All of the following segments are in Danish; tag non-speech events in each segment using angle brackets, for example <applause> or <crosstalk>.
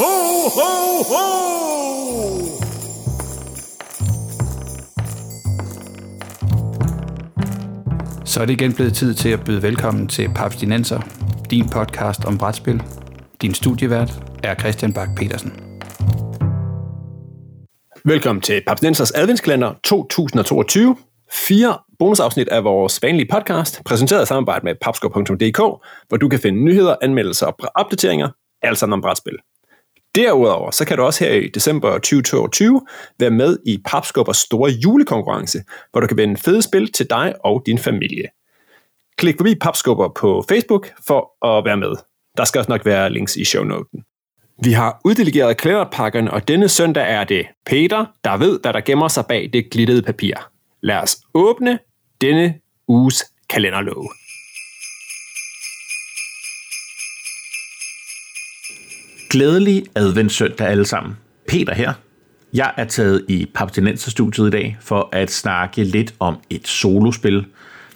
Ho, ho, ho! Så er det igen blevet tid til at byde velkommen til Paps Dinenser, din podcast om brætspil. Din studievært er Christian Bak petersen Velkommen til Papsnensers adventskalender 2022. Fire bonusafsnit af vores vanlige podcast, præsenteret i samarbejde med papskov.dk, hvor du kan finde nyheder, anmeldelser og opdateringer, alt sammen om brætspil. Derudover så kan du også her i december 2022 være med i Papskubbers store julekonkurrence, hvor du kan vinde fede spil til dig og din familie. Klik forbi Papskubber på Facebook for at være med. Der skal også nok være links i shownoten. Vi har uddelegeret klæderpakkerne, og denne søndag er det Peter, der ved, hvad der gemmer sig bag det glittede papir. Lad os åbne denne uges kalenderlåge. Glædelig adventssøndag alle sammen. Peter her. Jeg er taget i Paptinenser-studiet i dag for at snakke lidt om et solospil,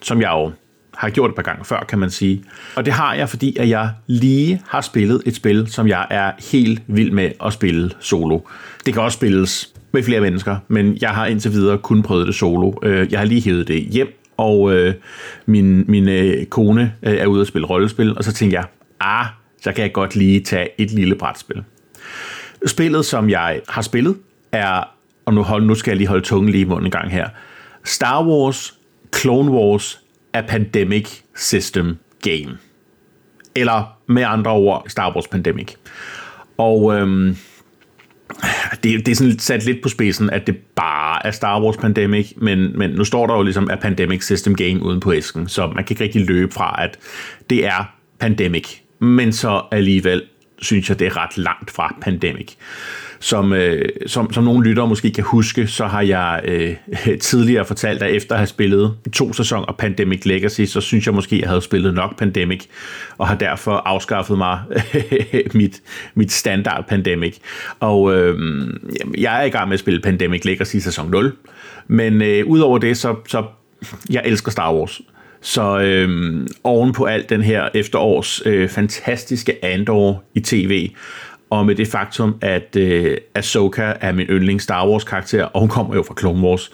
som jeg jo har gjort et par gange før, kan man sige. Og det har jeg, fordi at jeg lige har spillet et spil, som jeg er helt vild med at spille solo. Det kan også spilles med flere mennesker, men jeg har indtil videre kun prøvet det solo. Øh, jeg har lige hævet det hjem, og øh, min, min øh, kone er ude at spille rollespil, og så tænker jeg, ah, så kan jeg godt lige tage et lille brætspil. Spillet, som jeg har spillet, er, og nu, hold, nu skal jeg lige holde tungen lige i munden en gang her, Star Wars Clone Wars A Pandemic System Game. Eller med andre ord, Star Wars Pandemic. Og øhm, det, det er sådan sat lidt på spidsen, at det bare er Star Wars Pandemic, men, men nu står der jo ligesom A Pandemic System Game uden på æsken, så man kan ikke rigtig løbe fra, at det er Pandemic men så alligevel synes jeg, det er ret langt fra Pandemic. Som, øh, som, som nogle lyttere måske kan huske, så har jeg øh, <laughs> tidligere fortalt, at efter at have spillet to sæsoner Pandemic Legacy, så synes jeg måske, at jeg havde spillet nok Pandemic, og har derfor afskaffet mig <laughs> mit, mit standard Pandemic. Og øh, jeg er i gang med at spille Pandemic Legacy sæson 0, men øh, udover det, så, så jeg elsker Star Wars. Så øh, oven på alt den her efterårs øh, fantastiske Andor i tv, og med det faktum, at øh, Ahsoka er min yndlings Star Wars karakter, og hun kommer jo fra Clone Wars,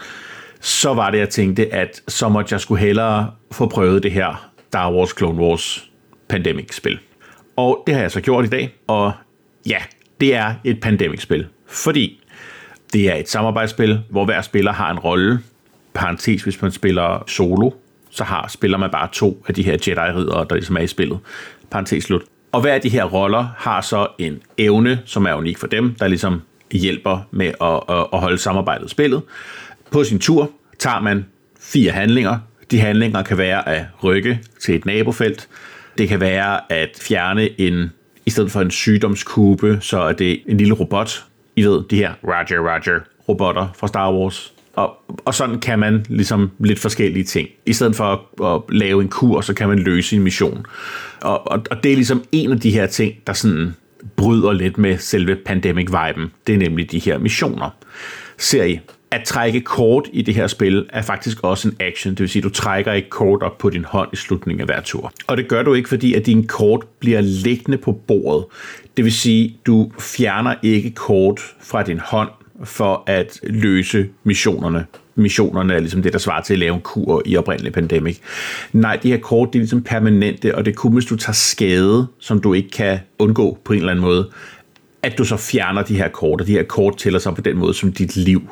så var det, jeg tænkte, at så måtte jeg skulle hellere få prøvet det her Star Wars Clone Wars Pandemic-spil. Og det har jeg så gjort i dag, og ja, det er et Pandemic-spil, fordi det er et samarbejdsspil, hvor hver spiller har en rolle, parentes hvis man spiller solo, så har, spiller man bare to af de her Jedi-ridere, der ligesom er i spillet. Parenthes slut. Og hver af de her roller har så en evne, som er unik for dem, der ligesom hjælper med at, at, at holde samarbejdet i spillet. På sin tur tager man fire handlinger. De handlinger kan være at rykke til et nabofelt. Det kan være at fjerne en, i stedet for en sygdomskube, så er det en lille robot. I ved, de her Roger Roger robotter fra Star Wars. Og, og sådan kan man ligesom lidt forskellige ting. I stedet for at, at lave en kur, så kan man løse en mission. Og, og, og det er ligesom en af de her ting, der sådan bryder lidt med selve pandemic-viben. Det er nemlig de her missioner. Serie. At trække kort i det her spil er faktisk også en action, det vil sige, at du trækker et kort op på din hånd i slutningen af hver tur. Og det gør du ikke, fordi at din kort bliver liggende på bordet. Det vil sige, du fjerner ikke kort fra din hånd, for at løse missionerne. Missionerne er ligesom det, der svarer til at lave en kur i oprindelig pandemic. Nej, de her kort, de er ligesom permanente, og det kunne, hvis du tager skade, som du ikke kan undgå på en eller anden måde, at du så fjerner de her kort, og de her kort tæller sig på den måde som dit liv.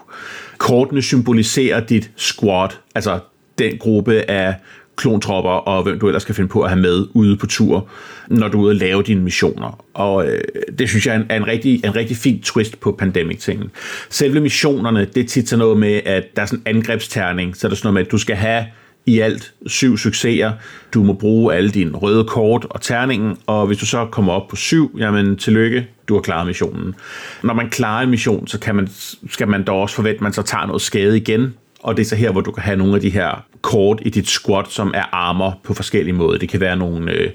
Kortene symboliserer dit squad, altså den gruppe af klontropper og hvem du ellers skal finde på at have med ude på tur, når du er ude og lave dine missioner. Og øh, det synes jeg er en, er en, rigtig, en rigtig fin twist på pandemic-tingen. Selve missionerne, det er tit sådan noget med, at der er sådan en angrebsterning, så er der sådan noget med, at du skal have i alt syv succeser. Du må bruge alle dine røde kort og terningen, og hvis du så kommer op på syv, jamen tillykke, du har klaret missionen. Når man klarer en mission, så kan man, skal man da også forvente, at man så tager noget skade igen, og det er så her, hvor du kan have nogle af de her kort i dit squad, som er armer på forskellige måder. Det kan være nogle, øh,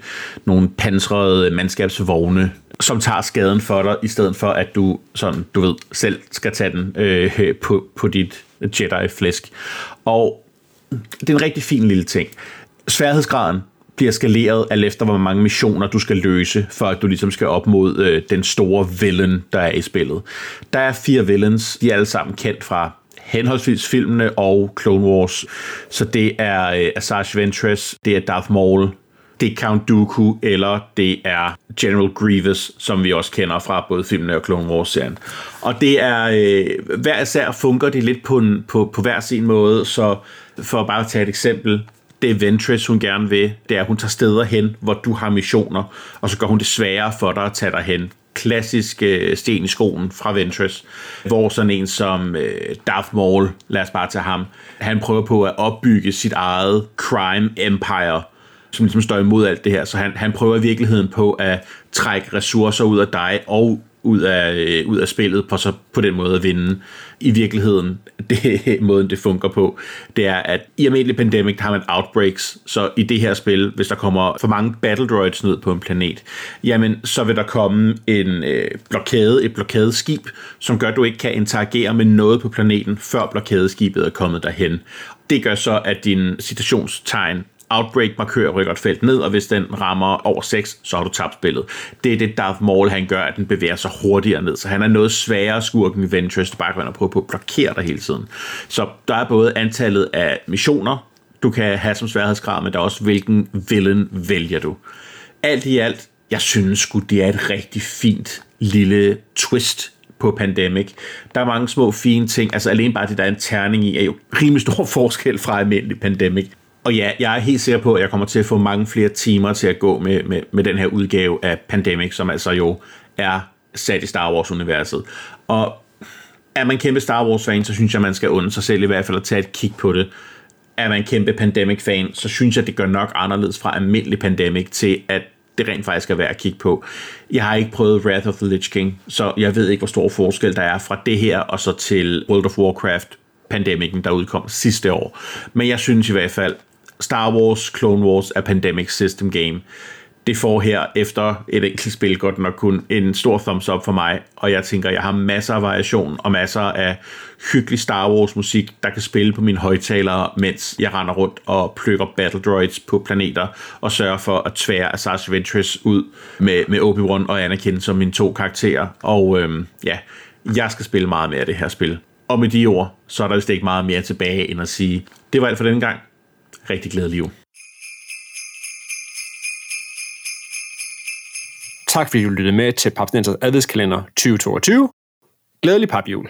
nogle pansrede mandskabsvogne, som tager skaden for dig, i stedet for at du, sådan, du ved, selv skal tage den øh, på, på dit Jedi-flæsk. Og det er en rigtig fin lille ting. Sværhedsgraden bliver skaleret alt efter, hvor mange missioner du skal løse, for at du ligesom skal op mod øh, den store villain, der er i spillet. Der er fire villains, de er alle sammen kendt fra henholdsvis filmene og Clone Wars. Så det er øh, Asajj Ventress, det er Darth Maul, det er Count Dooku, eller det er General Grievous, som vi også kender fra både filmene og Clone Wars-serien. Og det er, øh, hver især fungerer det lidt på, en, på, på hver sin måde, så for at bare tage et eksempel, det Ventress, hun gerne vil, det er, at hun tager steder hen, hvor du har missioner, og så gør hun det sværere for dig at tage dig hen. Klassisk øh, sten i skoen fra Ventress, hvor sådan en som øh, Darth Maul, lad os bare tage ham, han prøver på at opbygge sit eget crime empire, som ligesom står imod alt det her. Så han, han prøver i virkeligheden på at trække ressourcer ud af dig og ud af, øh, ud af spillet, på, så på den måde at vinde. I virkeligheden, <laughs> det måden det fungerer på, det er, at i almindelig pandemic har man outbreaks, så i det her spil, hvis der kommer for mange battle droids ned på en planet, jamen så vil der komme en øh, blokade, et blokadeskib, som gør, at du ikke kan interagere med noget på planeten, før blokadeskibet er kommet derhen. Det gør så, at din citationstegn Outbreak-markør rykker et felt ned, og hvis den rammer over 6, så har du tabt spillet. Det er det, Darth Maul han gør, at den bevæger sig hurtigere ned, så han er noget sværere skurken i Ventress, der bare går prøve på at blokere dig hele tiden. Så der er både antallet af missioner, du kan have som sværhedsgrad, men der er også, hvilken villain vælger du. Alt i alt, jeg synes sgu, det er et rigtig fint lille twist på Pandemic. Der er mange små fine ting, altså alene bare det, der er en terning i, er jo rimelig stor <laughs> forskel fra almindelig Pandemic. Og ja, jeg er helt sikker på, at jeg kommer til at få mange flere timer til at gå med, med, med den her udgave af Pandemic, som altså jo er sat i Star Wars-universet. Og er man kæmpe Star Wars-fan, så synes jeg, man skal unde sig selv i hvert fald at tage et kig på det. Er man kæmpe Pandemic-fan, så synes jeg, det gør nok anderledes fra almindelig Pandemic til, at det rent faktisk er værd at kigge på. Jeg har ikke prøvet Wrath of the Lich King, så jeg ved ikke, hvor stor forskel der er fra det her og så til World of Warcraft Pandemicen, der udkom sidste år. Men jeg synes i hvert fald, Star Wars Clone Wars a Pandemic System Game. Det får her efter et enkelt spil godt nok kun en stor thumbs up for mig, og jeg tænker, jeg har masser af variation og masser af hyggelig Star Wars musik, der kan spille på mine højtalere, mens jeg render rundt og plukker battle droids på planeter og sørger for at tvære Asajj Ventress ud med, med Obi-Wan og Anakin som mine to karakterer. Og øhm, ja, jeg skal spille meget mere af det her spil. Og med de ord, så er der vist ikke meget mere tilbage end at sige, det var alt for denne gang rigtig glædelig jul. Tak fordi du lyttede med til Papsnensers adventskalender 2022. Glædelig papjul.